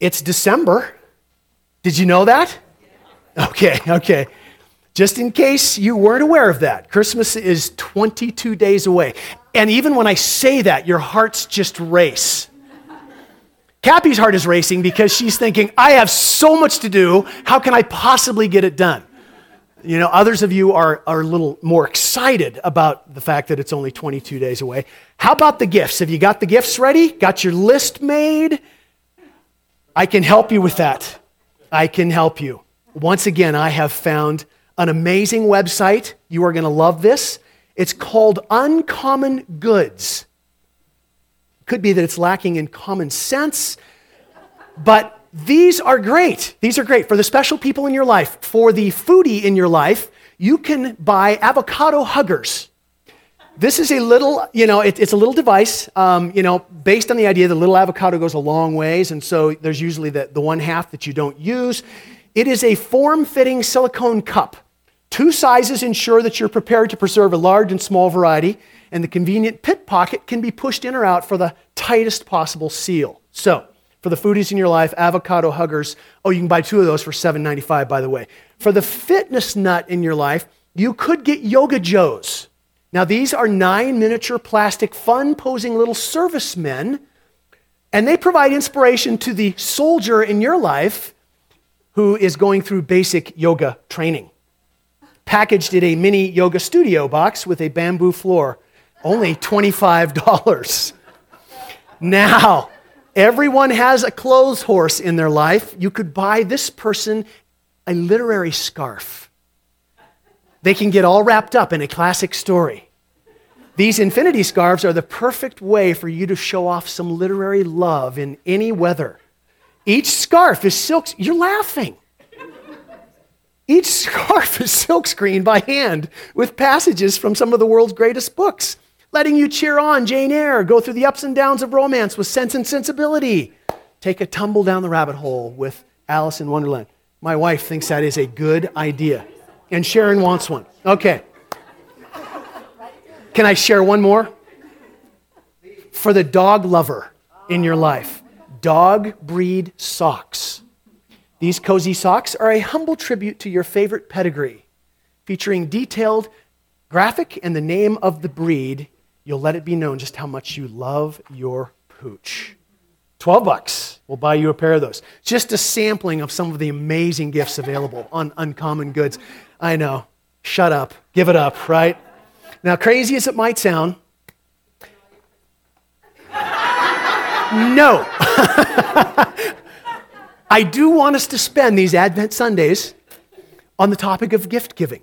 It's December. Did you know that? Okay, okay. Just in case you weren't aware of that, Christmas is 22 days away. And even when I say that, your hearts just race. Cappy's heart is racing because she's thinking, I have so much to do. How can I possibly get it done? You know, others of you are, are a little more excited about the fact that it's only 22 days away. How about the gifts? Have you got the gifts ready? Got your list made? I can help you with that. I can help you. Once again, I have found an amazing website. You are going to love this. It's called Uncommon Goods. Could be that it's lacking in common sense, but these are great. These are great for the special people in your life. For the foodie in your life, you can buy avocado huggers. This is a little, you know, it, it's a little device, um, you know, based on the idea that little avocado goes a long ways, and so there's usually the, the one half that you don't use. It is a form fitting silicone cup. Two sizes ensure that you're prepared to preserve a large and small variety, and the convenient pit pocket can be pushed in or out for the tightest possible seal. So, for the foodies in your life, avocado huggers. Oh, you can buy two of those for $7.95, by the way. For the fitness nut in your life, you could get Yoga Joes. Now, these are nine miniature plastic, fun posing little servicemen, and they provide inspiration to the soldier in your life who is going through basic yoga training. Packaged in a mini yoga studio box with a bamboo floor, only $25. Now, Everyone has a clothes horse in their life. You could buy this person a literary scarf. They can get all wrapped up in a classic story. These infinity scarves are the perfect way for you to show off some literary love in any weather. Each scarf is silk. You're laughing. Each scarf is silkscreen by hand with passages from some of the world's greatest books letting you cheer on Jane Eyre, go through the ups and downs of romance with sense and sensibility, take a tumble down the rabbit hole with Alice in Wonderland. My wife thinks that is a good idea, and Sharon wants one. Okay. Can I share one more? For the dog lover in your life, dog breed socks. These cozy socks are a humble tribute to your favorite pedigree, featuring detailed graphic and the name of the breed you'll let it be known just how much you love your pooch. 12 bucks. We'll buy you a pair of those. Just a sampling of some of the amazing gifts available on Uncommon Goods. I know. Shut up. Give it up, right? Now, crazy as it might sound, no. I do want us to spend these Advent Sundays on the topic of gift giving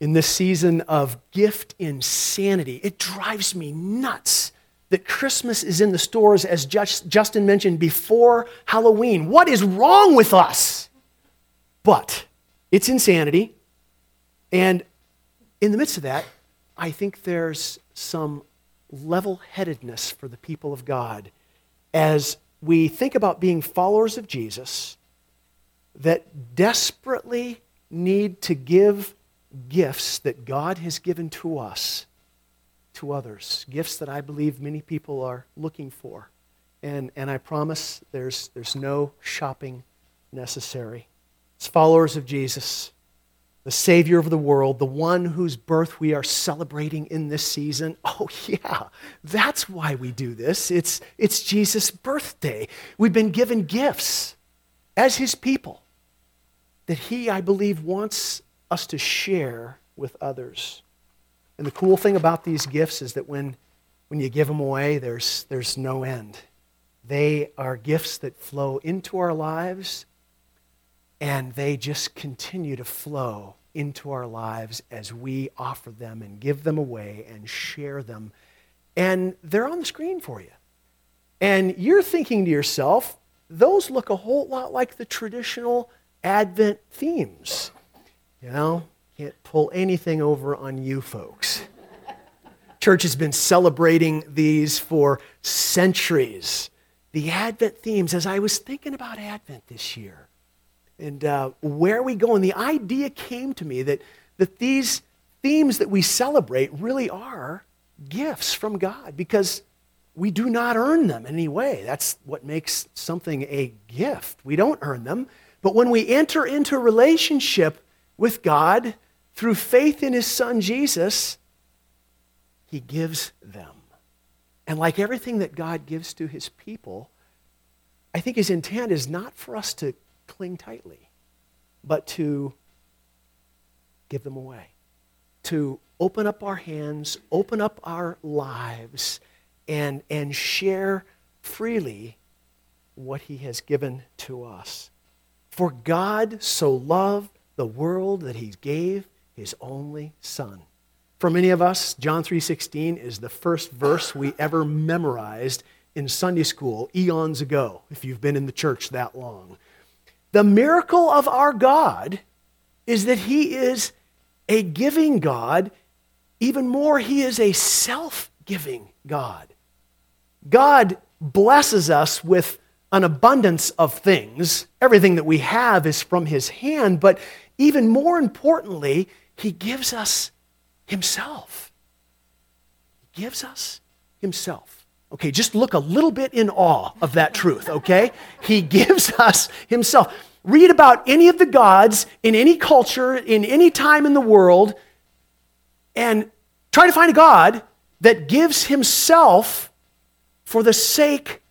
in this season of gift insanity. It drives me nuts that Christmas is in the stores, as Justin mentioned, before Halloween. What is wrong with us? But it's insanity. And in the midst of that, I think there's some level headedness for the people of God as we think about being followers of Jesus that desperately need to give gifts that God has given to us to others, gifts that I believe many people are looking for. And, and I promise there's, there's no shopping necessary. As followers of Jesus, the Savior of the world, the one whose birth we are celebrating in this season. Oh, yeah, that's why we do this. It's, it's Jesus' birthday. We've been given gifts as His people that He, I believe, wants us to share with others. And the cool thing about these gifts is that when, when you give them away, there's, there's no end. They are gifts that flow into our lives, and they just continue to flow into our lives as we offer them and give them away and share them. And they're on the screen for you. And you're thinking to yourself, those look a whole lot like the traditional Advent themes. You know, can't pull anything over on you folks. Church has been celebrating these for centuries. The Advent themes, as I was thinking about Advent this year and uh, where we go, and the idea came to me that, that these themes that we celebrate really are gifts from God because we do not earn them in any way. That's what makes something a gift. We don't earn them. But when we enter into a relationship with God through faith in His Son Jesus, He gives them. And like everything that God gives to His people, I think His intent is not for us to cling tightly, but to give them away, to open up our hands, open up our lives, and, and share freely what He has given to us. For God so loved the world that He gave His only Son. For many of us, John 3:16 is the first verse we ever memorized in Sunday school eons ago, if you've been in the church that long. The miracle of our God is that He is a giving God. Even more, He is a self giving God. God blesses us with an abundance of things. Everything that we have is from His hand, but even more importantly, He gives us Himself. He gives us Himself. Okay, just look a little bit in awe of that truth, okay? He gives us Himself. Read about any of the gods in any culture, in any time in the world, and try to find a God that gives Himself for the sake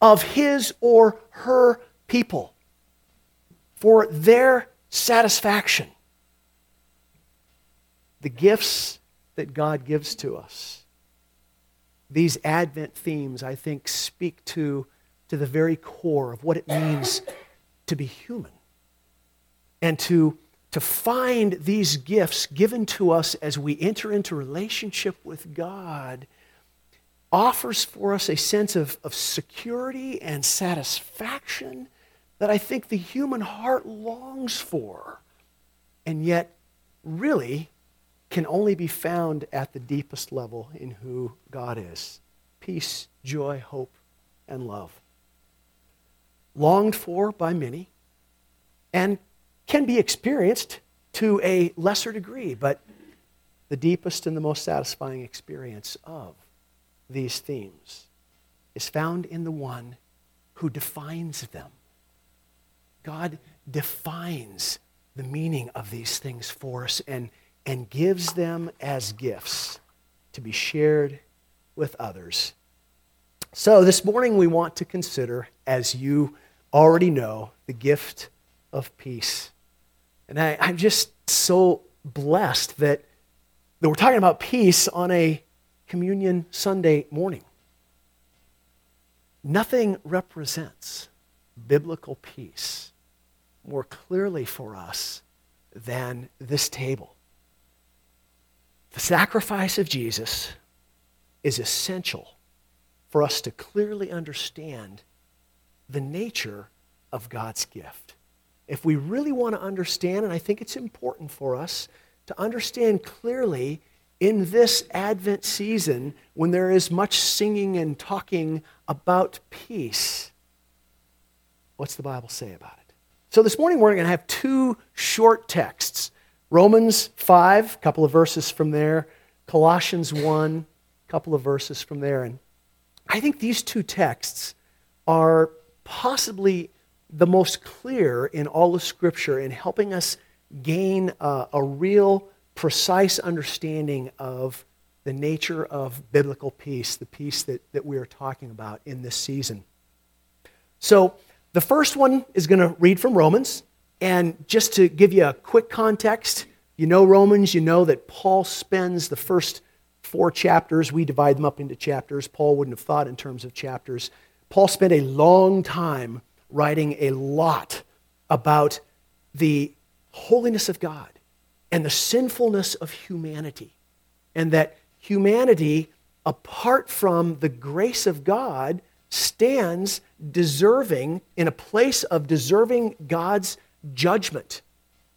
of his or her people, for their satisfaction. The gifts that God gives to us. These Advent themes, I think, speak to, to the very core of what it means to be human and to, to find these gifts given to us as we enter into relationship with God offers for us a sense of, of security and satisfaction that I think the human heart longs for, and yet really can only be found at the deepest level in who God is peace, joy, hope, and love. Longed for by many and can be experienced to a lesser degree, but the deepest and the most satisfying experience of these themes is found in the one who defines them. God defines the meaning of these things for us and, and gives them as gifts to be shared with others. So, this morning we want to consider, as you already know, the gift of peace. And I, I'm just so blessed that, that we're talking about peace on a Communion Sunday morning. Nothing represents biblical peace more clearly for us than this table. The sacrifice of Jesus is essential for us to clearly understand the nature of God's gift. If we really want to understand, and I think it's important for us to understand clearly in this Advent season, when there is much singing and talking about peace, what's the Bible say about it? So this morning we're going to have two short texts Romans 5, a couple of verses from there, Colossians 1, a couple of verses from there. And I think these two texts are possibly the most clear in all of Scripture in helping us gain a, a real precise understanding of the nature of biblical peace, the peace that, that we are talking about in this season. So, the first one is going to read from Romans. And just to give you a quick context, you know Romans, you know that Paul spends the first four chapters, we divide them up into chapters. Paul wouldn't have thought in terms of chapters. Paul spent a long time writing a lot about the holiness of God and the sinfulness of humanity. And that humanity, apart from the grace of God, stands deserving, in a place of deserving God's judgment.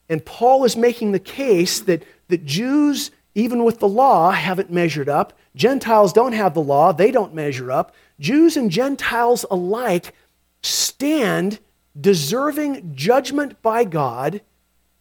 And Paul is making the case that, that Jews, even with the law, haven't measured up. Gentiles don't have the law, they don't measure up. Jews and Gentiles alike stand deserving judgment by God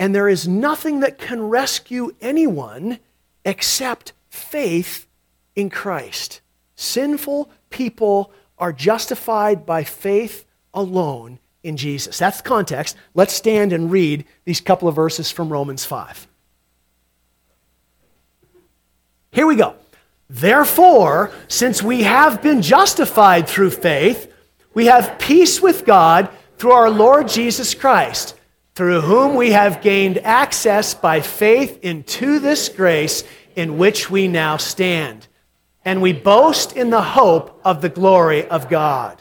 and there is nothing that can rescue anyone except faith in Christ. Sinful, people are justified by faith alone in Jesus. That's the context. Let's stand and read these couple of verses from Romans 5. Here we go. Therefore, since we have been justified through faith, we have peace with God through our Lord Jesus Christ, through whom we have gained access by faith into this grace in which we now stand. And we boast in the hope of the glory of God.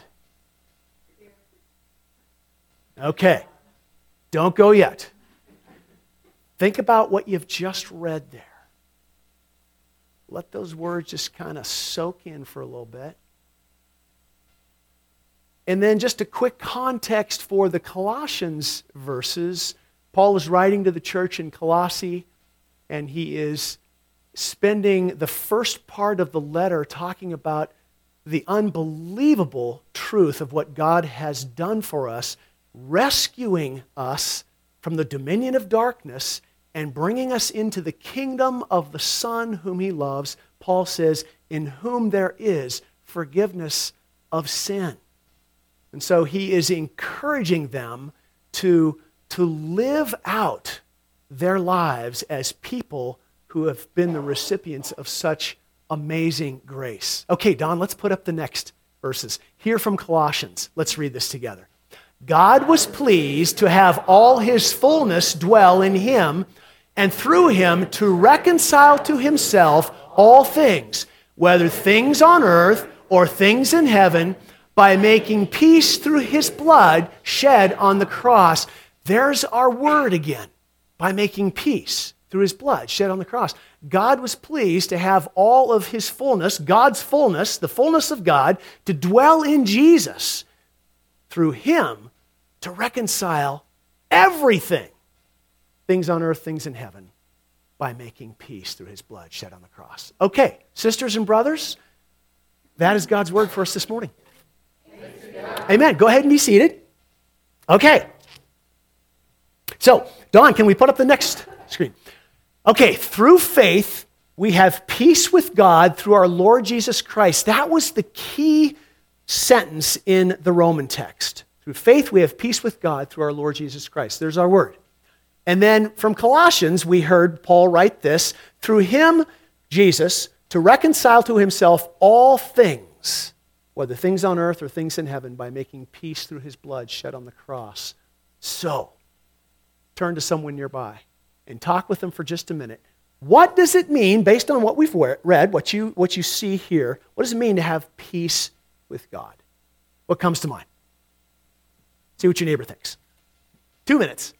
Okay, don't go yet. Think about what you've just read there. Let those words just kind of soak in for a little bit. And then just a quick context for the Colossians verses. Paul is writing to the church in Colossae, and he is spending the first part of the letter talking about the unbelievable truth of what God has done for us, rescuing us from the dominion of darkness and bringing us into the kingdom of the Son whom he loves. Paul says, In whom there is forgiveness of sin. And so he is encouraging them to, to live out their lives as people who have been the recipients of such amazing grace. Okay, Don, let's put up the next verses. Here from Colossians. Let's read this together. God was pleased to have all his fullness dwell in him, and through him to reconcile to himself all things, whether things on earth or things in heaven, by making peace through his blood shed on the cross. There's our word again by making peace through his blood shed on the cross. God was pleased to have all of his fullness, God's fullness, the fullness of God, to dwell in Jesus through him to reconcile everything, things on earth, things in heaven, by making peace through his blood shed on the cross. Okay, sisters and brothers, that is God's word for us this morning. Amen. Go ahead and be seated. Okay. So, Don, can we put up the next screen? Okay, through faith, we have peace with God through our Lord Jesus Christ. That was the key sentence in the Roman text. Through faith, we have peace with God through our Lord Jesus Christ. There's our word. And then from Colossians, we heard Paul write this through him, Jesus, to reconcile to himself all things, whether things on earth or things in heaven, by making peace through his blood shed on the cross. So, turn to someone nearby and talk with them for just a minute. What does it mean, based on what we've read, what you, what you see here, what does it mean to have peace with God? What comes to mind? See what your neighbor thinks. Two minutes.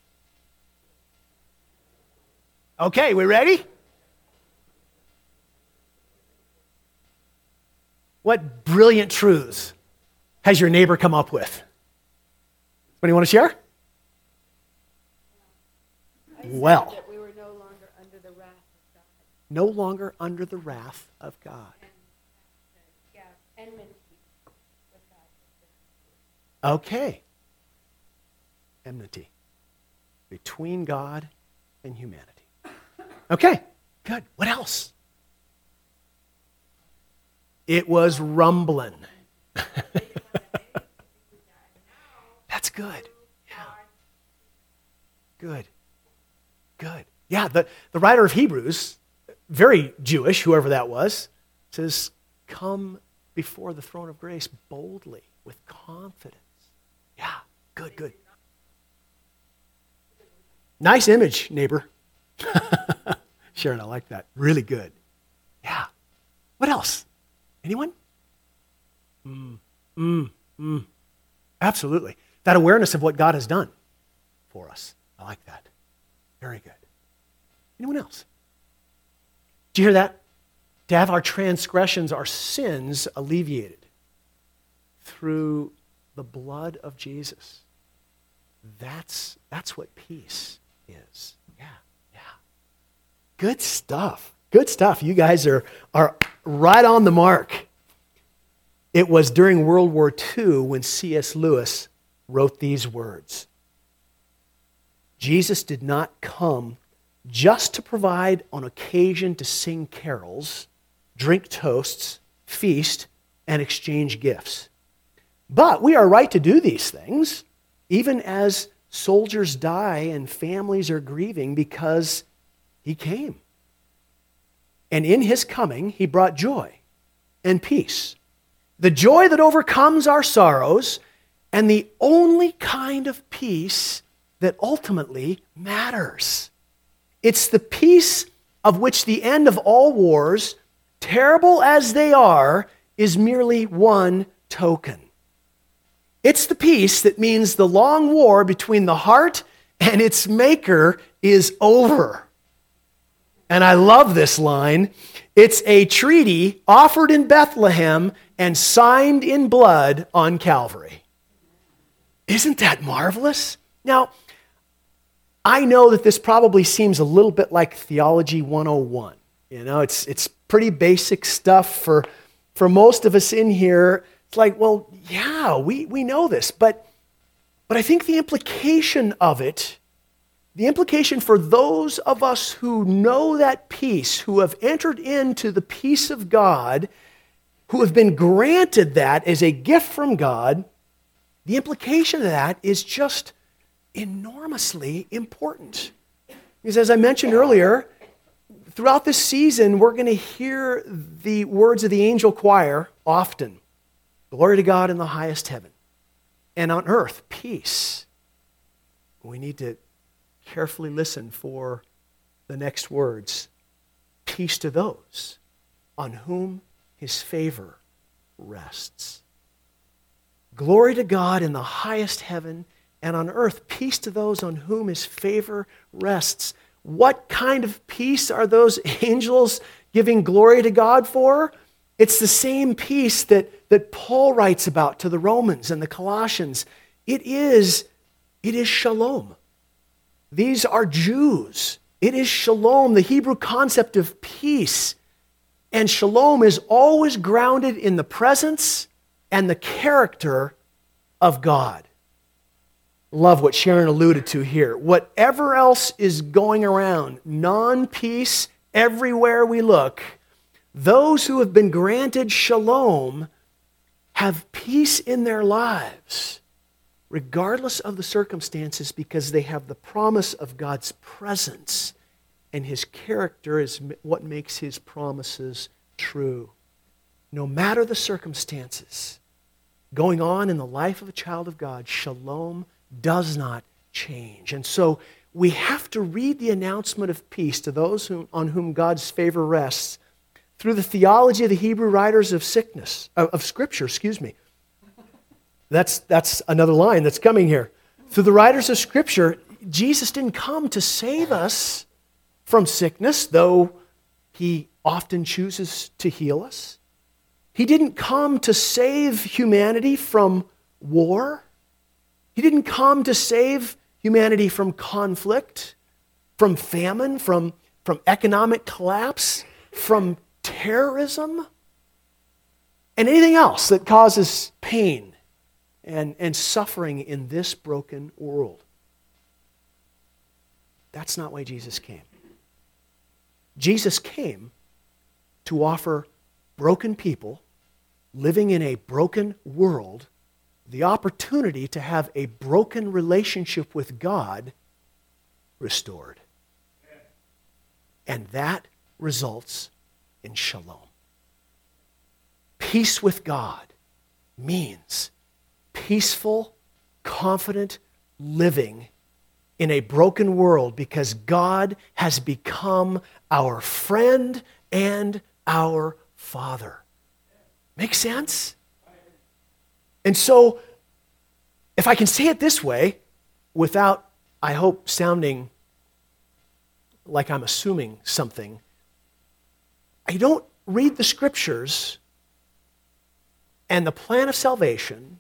Okay, we ready? What brilliant truths has your neighbor come up with? What do you want to share? well. That we were no longer under the wrath of God. No longer under the wrath of God. Yeah, enmity with God. Okay. Enmity between God and humanity. Okay, good. What else? It was rumbling. That's good. Yeah. Good. Good. Yeah, the, the writer of Hebrews, very Jewish, whoever that was, says, Come before the throne of grace boldly, with confidence. Yeah, good, good. Nice image, neighbor. Sharon, I like that. Really good. Yeah. What else? Anyone? Mm, mm, mm. Absolutely. That awareness of what God has done for us. I like that. Very good. Anyone else? Do you hear that? To have our transgressions, our sins alleviated through the blood of Jesus. That's, that's what peace is. Yeah, yeah. Good stuff. Good stuff. You guys are, are right on the mark. It was during World War II when C.S. Lewis wrote these words Jesus did not come just to provide on occasion to sing carols, drink toasts, feast, and exchange gifts. But we are right to do these things, even as soldiers die and families are grieving because he came. And in his coming, he brought joy and peace. The joy that overcomes our sorrows, and the only kind of peace that ultimately matters. It's the peace of which the end of all wars, terrible as they are, is merely one token. It's the peace that means the long war between the heart and its maker is over. And I love this line. It's a treaty offered in Bethlehem and signed in blood on Calvary. Isn't that marvelous? Now, I know that this probably seems a little bit like Theology 101. You know, it's, it's pretty basic stuff for, for most of us in here. It's like, well, yeah, we, we know this, but, but I think the implication of it, the implication for those of us who know that peace, who have entered into the peace of God, who have been granted that as a gift from God, the implication of that is just enormously important. Because as I mentioned earlier, throughout this season, we're going to hear the words of the angel choir often Glory to God in the highest heaven, and on earth, peace. We need to carefully listen for the next words peace to those on whom his favor rests. Glory to God in the highest heaven and on earth peace to those on whom his favor rests. What kind of peace are those angels giving glory to God for? It's the same peace that, that Paul writes about to the Romans and the Colossians. It is, it is shalom. These are Jews. It is shalom, the Hebrew concept of peace. And shalom is always grounded in the presence and the character of God love what Sharon alluded to here. Whatever else is going around, non peace everywhere we look, those who have been granted shalom have peace in their lives, regardless of the circumstances, because they have the promise of God's presence, and his character is what makes his promises true. No matter the circumstances going on in the life of a child of God, shalom does not change. And so we have to read the announcement of peace to those who, on whom God's favor rests through the theology of the Hebrew writers of sickness, of, of Scripture, excuse me. That's, that's another line that's coming here. Through the writers of Scripture, Jesus didn't come to save us from sickness, though he often chooses to heal us. He didn't come to save humanity from war. He didn't come to save humanity from conflict, from famine, from, from economic collapse, from terrorism, and anything else that causes pain and, and suffering in this broken world. That's not why Jesus came. Jesus came to offer broken people living in a broken world the opportunity to have a broken relationship with God restored. And that results in shalom. Peace with God means peaceful, confident living in a broken world because God has become our friend and our Father. Make sense? And so, if I can say it this way, without, I hope, sounding like I'm assuming something, I don't read the scriptures and the plan of salvation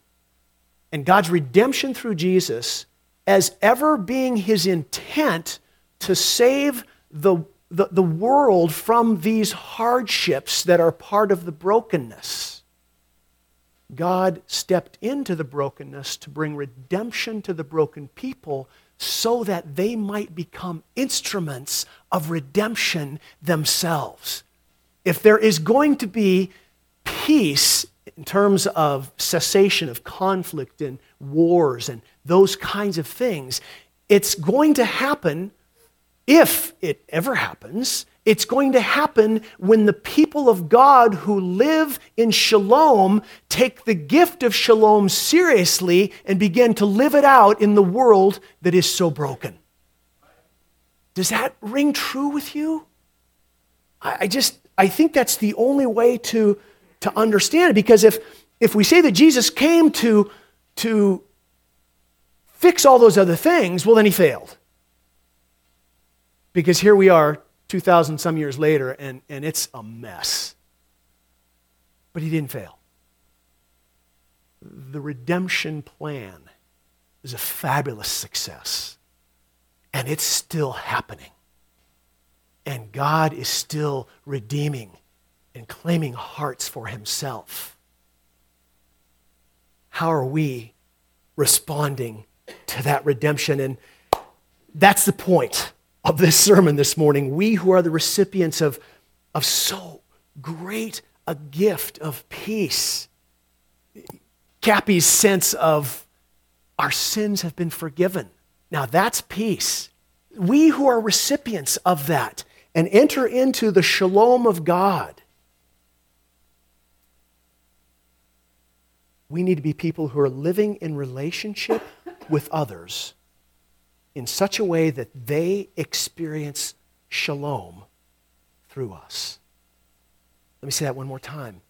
and God's redemption through Jesus as ever being his intent to save the, the, the world from these hardships that are part of the brokenness. God stepped into the brokenness to bring redemption to the broken people so that they might become instruments of redemption themselves. If there is going to be peace in terms of cessation of conflict and wars and those kinds of things, it's going to happen if it ever happens. It's going to happen when the people of God who live in shalom take the gift of shalom seriously and begin to live it out in the world that is so broken. Does that ring true with you? I just, I think that's the only way to, to understand it because if, if we say that Jesus came to, to fix all those other things, well, then he failed. Because here we are 2,000 some years later, and, and it's a mess. But he didn't fail. The redemption plan is a fabulous success, and it's still happening. And God is still redeeming and claiming hearts for himself. How are we responding to that redemption? And that's the point of this sermon this morning. We who are the recipients of, of so great a gift of peace. Cappy's sense of our sins have been forgiven. Now that's peace. We who are recipients of that and enter into the shalom of God. We need to be people who are living in relationship with others in such a way that they experience shalom through us. Let me say that one more time.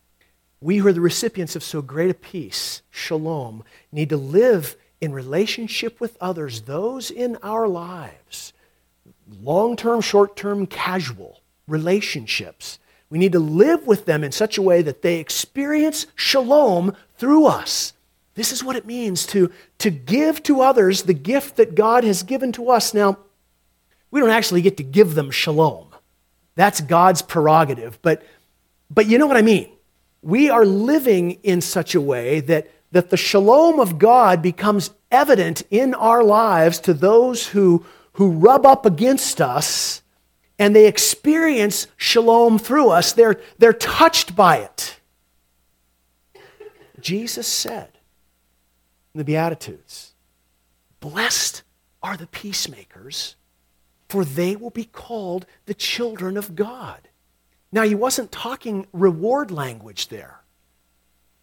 We who are the recipients of so great a peace, shalom, need to live in relationship with others, those in our lives, long term, short term, casual relationships. We need to live with them in such a way that they experience shalom through us. This is what it means to, to give to others the gift that God has given to us. Now, we don't actually get to give them shalom. That's God's prerogative. But, but you know what I mean. We are living in such a way that, that the shalom of God becomes evident in our lives to those who, who rub up against us and they experience shalom through us. They're, they're touched by it. Jesus said, in the Beatitudes. Blessed are the peacemakers, for they will be called the children of God. Now, he wasn't talking reward language there.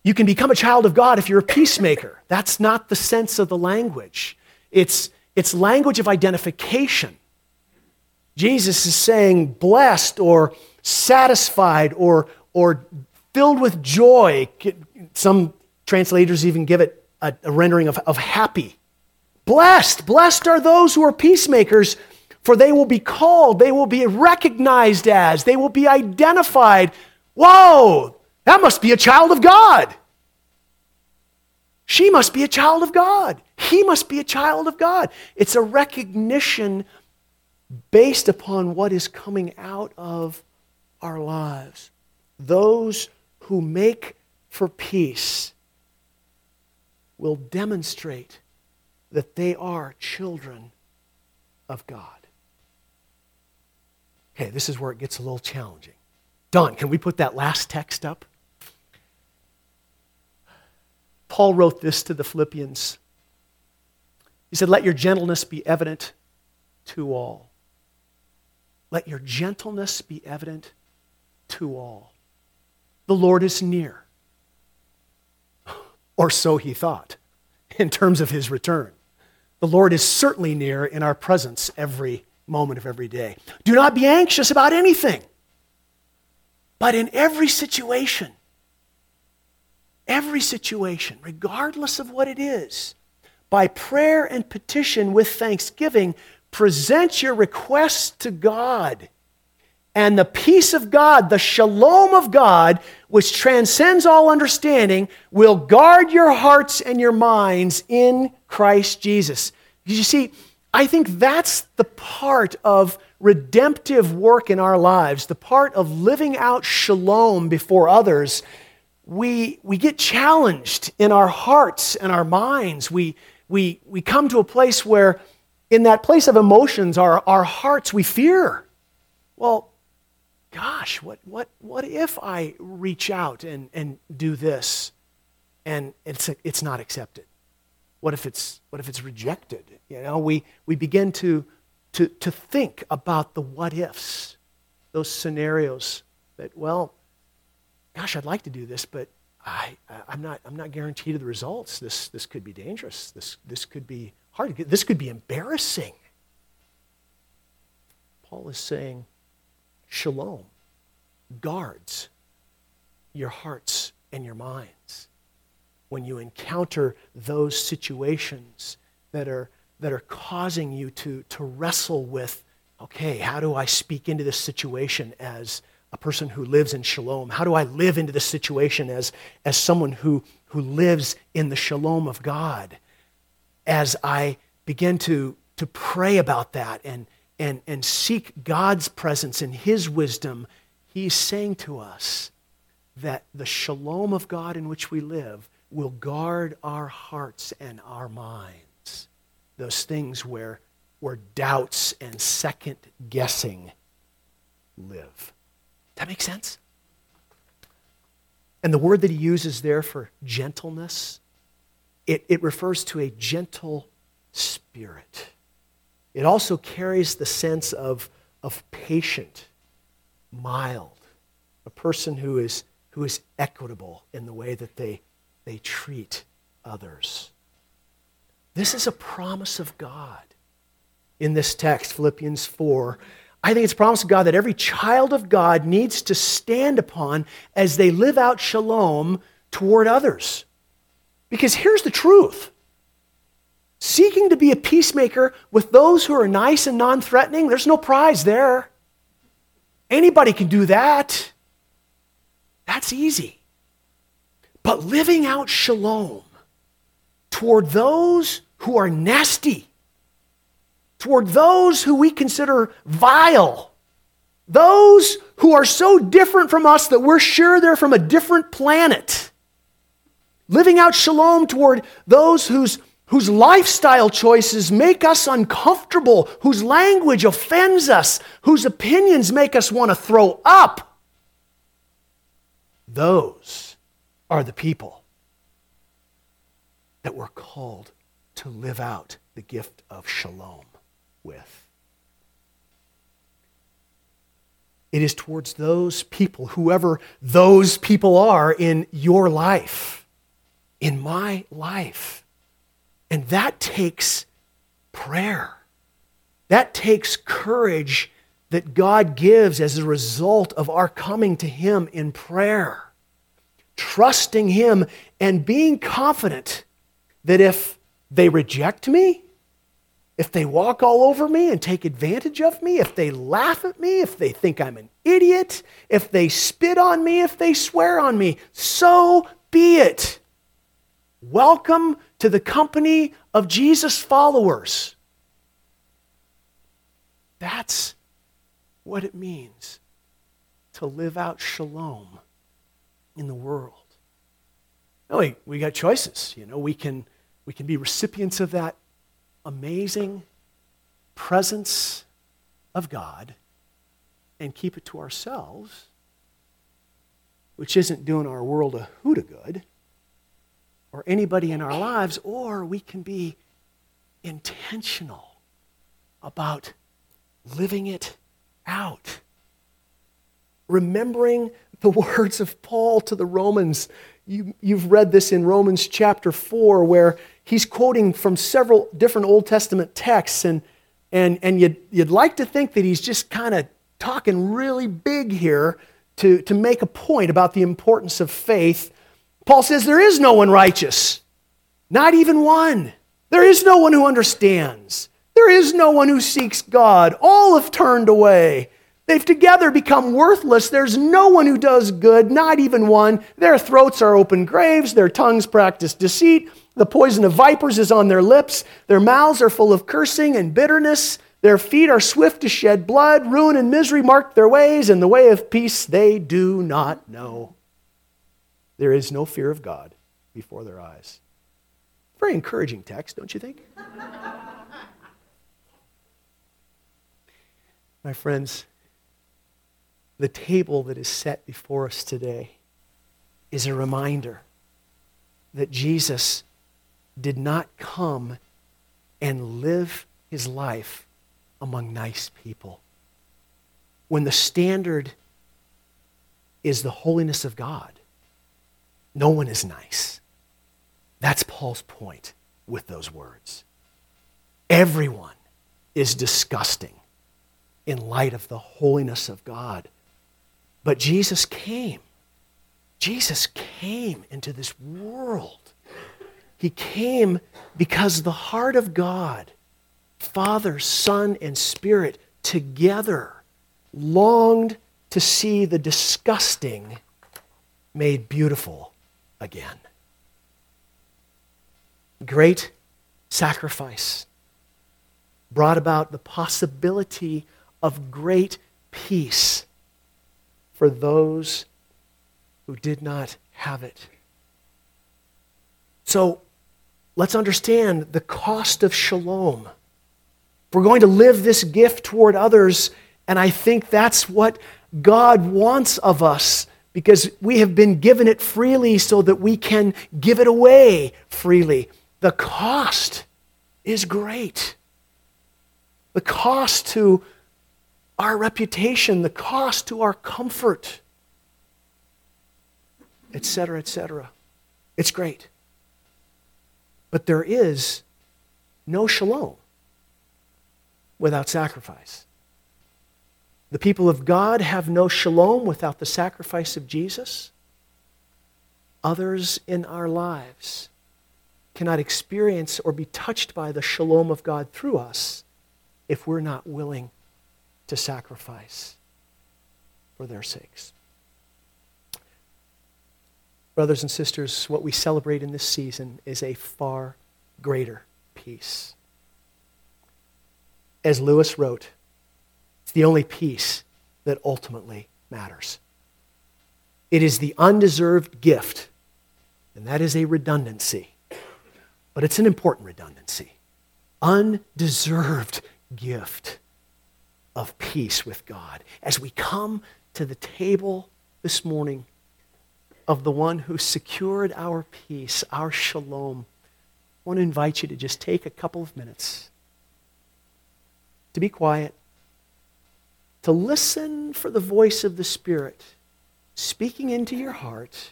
You can become a child of God if you're a peacemaker. That's not the sense of the language. It's, it's language of identification. Jesus is saying blessed or satisfied or, or filled with joy. Some translators even give it a, a rendering of, of happy. Blessed, blessed are those who are peacemakers, for they will be called, they will be recognized as, they will be identified. Whoa, that must be a child of God. She must be a child of God. He must be a child of God. It's a recognition based upon what is coming out of our lives. Those who make for peace will demonstrate that they are children of God. Okay, this is where it gets a little challenging. Don, can we put that last text up? Paul wrote this to the Philippians. He said, Let your gentleness be evident to all. Let your gentleness be evident to all. The Lord is near or so he thought, in terms of his return. The Lord is certainly near in our presence every moment of every day. Do not be anxious about anything, but in every situation, every situation, regardless of what it is, by prayer and petition with thanksgiving, present your requests to God and the peace of God, the shalom of God, which transcends all understanding, will guard your hearts and your minds in Christ Jesus. You see, I think that's the part of redemptive work in our lives, the part of living out shalom before others. We, we get challenged in our hearts and our minds. We, we, we come to a place where, in that place of emotions, our, our hearts, we fear. Well, gosh, what, what, what if I reach out and, and do this and it's, it's not accepted? What if it's, what if it's rejected? You know, we, we begin to, to, to think about the what ifs, those scenarios that, well, gosh, I'd like to do this, but I, I'm, not, I'm not guaranteed of the results. This, this could be dangerous. This, this could be hard. This could be embarrassing. Paul is saying, shalom guards your hearts and your minds when you encounter those situations that are, that are causing you to, to wrestle with okay, how do I speak into this situation as a person who lives in shalom? How do I live into this situation as, as someone who, who lives in the shalom of God? As I begin to, to pray about that and, and, and seek God's presence and His wisdom, He's saying to us that the shalom of God in which we live will guard our hearts and our minds. Those things where, where doubts and second guessing live. That makes sense? And the word that he uses there for gentleness, it, it refers to a gentle spirit. It also carries the sense of, of patient, mild, a person who is, who is equitable in the way that they, they treat others. This is a promise of God in this text, Philippians 4. I think it's a promise of God that every child of God needs to stand upon as they live out shalom toward others. Because here's the truth seeking to be a peacemaker with those who are nice and non threatening, there's no prize there. Anybody can do that. That's easy. But living out shalom toward those who are nasty, toward those who we consider vile, those who are so different from us that we're sure they're from a different planet. Living out shalom toward those whose whose lifestyle choices make us uncomfortable, whose language offends us, whose opinions make us want to throw up. Those are the people that we're called to live out the gift of shalom with. It is towards those people, whoever those people are in your life, in my life and that takes prayer. That takes courage that God gives as a result of our coming to Him in prayer. Trusting Him and being confident that if they reject me, if they walk all over me and take advantage of me, if they laugh at me, if they think I'm an idiot, if they spit on me, if they swear on me, so be it. Welcome to the company of Jesus' followers. That's what it means to live out shalom in the world. Now, we, we got choices. You know, we can, we can be recipients of that amazing presence of God and keep it to ourselves, which isn't doing our world a hoot of good or anybody in our lives, or we can be intentional about living it out. Remembering the words of Paul to the Romans. You, have read this in Romans chapter 4, where he's quoting from several different Old Testament texts, and, and, and you'd, you'd like to think that he's just kind of talking really big here to, to make a point about the importance of faith Paul says there is no one righteous, not even one. There is no one who understands. There is no one who seeks God. All have turned away. They've together become worthless. There's no one who does good, not even one. Their throats are open graves. Their tongues practice deceit. The poison of vipers is on their lips. Their mouths are full of cursing and bitterness. Their feet are swift to shed blood. Ruin and misery mark their ways, and the way of peace they do not know. There is no fear of God before their eyes. Very encouraging text, don't you think? My friends, the table that is set before us today is a reminder that Jesus did not come and live his life among nice people. When the standard is the holiness of God, no one is nice. That's Paul's point with those words. Everyone is disgusting in light of the holiness of God. But Jesus came. Jesus came into this world. He came because the heart of God, Father, Son, and Spirit together longed to see the disgusting made beautiful again. Great sacrifice brought about the possibility of great peace for those who did not have it. So let's understand the cost of shalom. If we're going to live this gift toward others, and I think that's what God wants of us because we have been given it freely so that we can give it away freely. The cost is great. The cost to our reputation, the cost to our comfort, etc., etc. It's great. But there is no shalom without sacrifice. The people of God have no shalom without the sacrifice of Jesus. Others in our lives cannot experience or be touched by the shalom of God through us if we're not willing to sacrifice for their sakes. Brothers and sisters, what we celebrate in this season is a far greater peace. As Lewis wrote, it's the only peace that ultimately matters. It is the undeserved gift, and that is a redundancy, but it's an important redundancy. Undeserved gift of peace with God. As we come to the table this morning of the one who secured our peace, our shalom, I want to invite you to just take a couple of minutes to be quiet, to listen for the voice of the Spirit speaking into your heart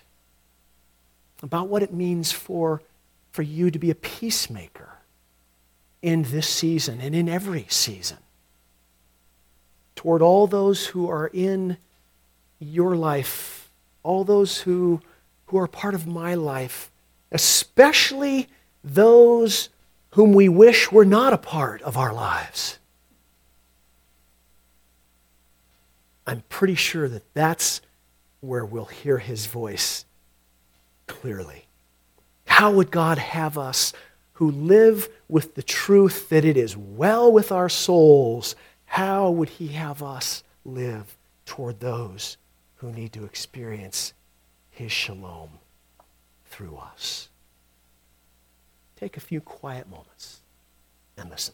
about what it means for, for you to be a peacemaker in this season and in every season toward all those who are in your life, all those who, who are part of my life, especially those whom we wish were not a part of our lives. I'm pretty sure that that's where we'll hear his voice clearly. How would God have us who live with the truth that it is well with our souls? How would he have us live toward those who need to experience his shalom through us? Take a few quiet moments and listen.